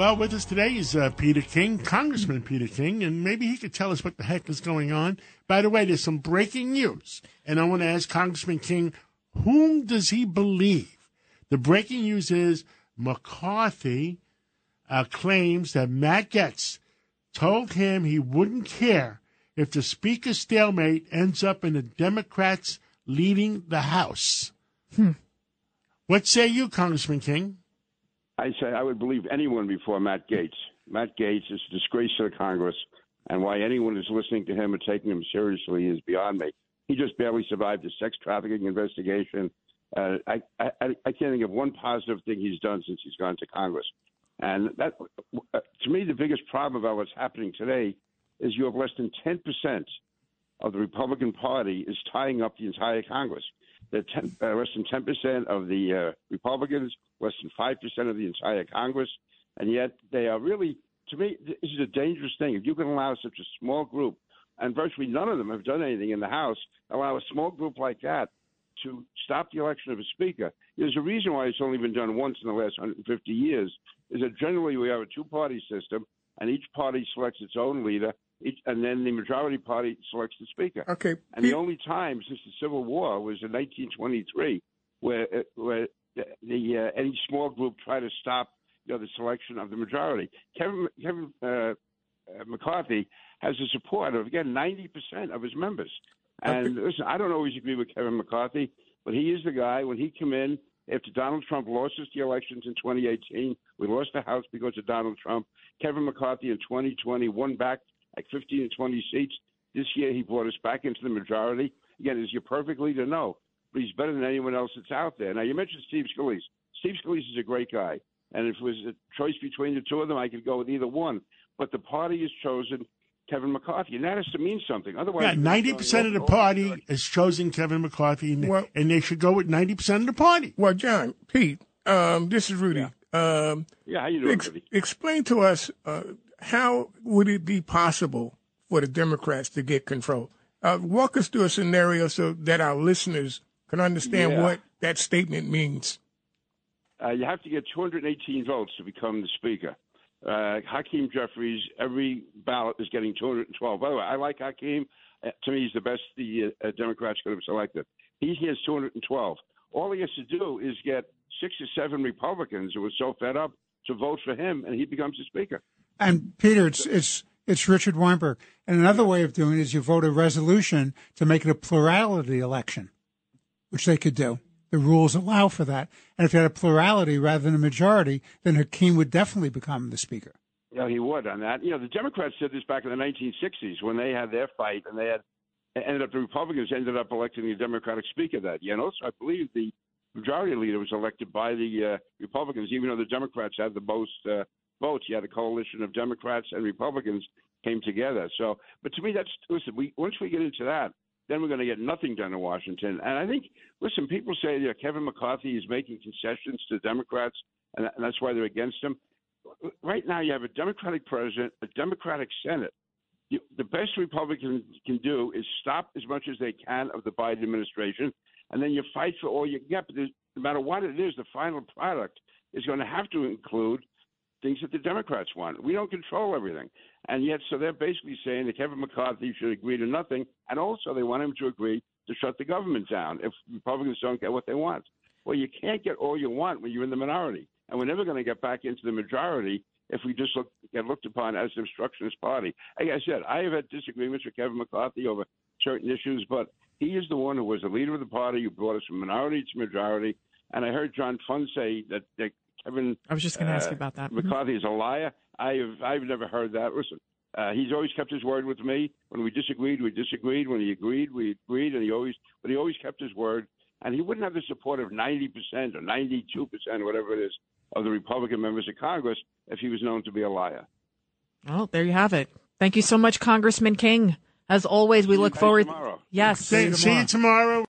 Well, with us today is uh, Peter King, Congressman Peter King, and maybe he could tell us what the heck is going on. By the way, there's some breaking news, and I want to ask Congressman King, whom does he believe? The breaking news is McCarthy uh, claims that Matt Gaetz told him he wouldn't care if the Speaker stalemate ends up in the Democrats leading the House. Hmm. What say you, Congressman King? I say I would believe anyone before Matt Gaetz. Matt Gaetz is a disgrace to the Congress, and why anyone is listening to him and taking him seriously is beyond me. He just barely survived a sex trafficking investigation. Uh, I, I I can't think of one positive thing he's done since he's gone to Congress. And that, uh, to me, the biggest problem about what's happening today is you have less than 10% of the Republican Party is tying up the entire Congress. 10, uh, less than 10% of the uh, Republicans, less than 5% of the entire Congress, and yet they are really, to me, this is a dangerous thing. If you can allow such a small group, and virtually none of them have done anything in the House, allow a small group like that to stop the election of a speaker. There's a reason why it's only been done once in the last 150 years, is that generally we have a two-party system, and each party selects its own leader, and then the majority party selects the speaker. Okay. And the only time since the Civil War was in 1923, where uh, where the, the uh, any small group tried to stop you know the selection of the majority. Kevin Kevin uh, uh McCarthy has the support of again 90 percent of his members. And okay. listen, I don't always agree with Kevin McCarthy, but he is the guy. When he came in after Donald Trump lost us the elections in 2018, we lost the House because of Donald Trump. Kevin McCarthy in 2020 won back like 15 to 20 seats. This year, he brought us back into the majority. Again, is your perfect leader? No, but he's better than anyone else that's out there. Now, you mentioned Steve Scalise. Steve Scalise is a great guy, and if it was a choice between the two of them, I could go with either one. But the party has chosen Kevin McCarthy, and that has to mean something. Otherwise, yeah, ninety percent of the party has chosen Kevin McCarthy, and, well, and, they should go with ninety percent of the party. Well, John, Pete, um, this is Rudy. Yeah, um, yeah how you doing, ex- Rudy? Explain to us uh, how would it be possible for the Democrats to get control? Uh, walk us through a scenario so that our listeners can understand yeah. what that statement means. Uh, you have to get 218 votes to become the speaker. Uh, Hakeem Jeffries, every ballot is getting 212. By the way, I like Hakeem. Uh, to me, he's the best the uh, Democrats could have selected. He has 212. All he has to do is get six or seven Republicans who are so fed up to vote for him, and he becomes the speaker. And Peter, it's it's it's Richard Weinberg. And another way of doing it is you vote a resolution to make it a plurality election, which they could do. The rules allow for that. And if you had a plurality rather than a majority, then Hakeem would definitely become the speaker. Yeah, he would on that. You know, the Democrats did this back in the 1960s when they had their fight, and they had ended up the Republicans ended up electing the Democratic speaker that year. And also, I believe the majority leader was elected by the uh, Republicans, even though the Democrats had the most uh, votes. You had a coalition of Democrats and Republicans came together. So, but to me, that's listen. We once we get into that, then we're going to get nothing done in Washington. And I think, listen, people say that Kevin McCarthy is making concessions to Democrats, and, and that's why they're against him. Right now, you have a Democratic president, a Democratic Senate. You, the best Republicans can do is stop as much as they can of the Biden administration, and then you fight for all you get. But no matter what it is, the final product is going to have to include things that the Democrats want. We don't control everything. And yet, so they're basically saying that Kevin McCarthy should agree to nothing. And also, they want him to agree to shut the government down if Republicans don't get what they want. Well, you can't get all you want when you're in the minority. And we're never going to get back into the majority if we just look, get looked upon as an obstructionist party. Like I said, I have had disagreements with Kevin McCarthy over certain issues, but he is the one who was the leader of the party who brought us from minority to majority. And I heard John Fund say that, that Kevin. I was just going to uh, ask you about that. Mm-hmm. McCarthy is a liar. I've I've never heard that. Listen, uh, he's always kept his word with me. When we disagreed, we disagreed. When he agreed, we agreed, and he always but he always kept his word. And he wouldn't have the support of 90% or 92%, whatever it is, of the Republican members of Congress if he was known to be a liar. Well, there you have it. Thank you so much, Congressman King. As always, we see look forward. Tomorrow. Yes. See, see you tomorrow.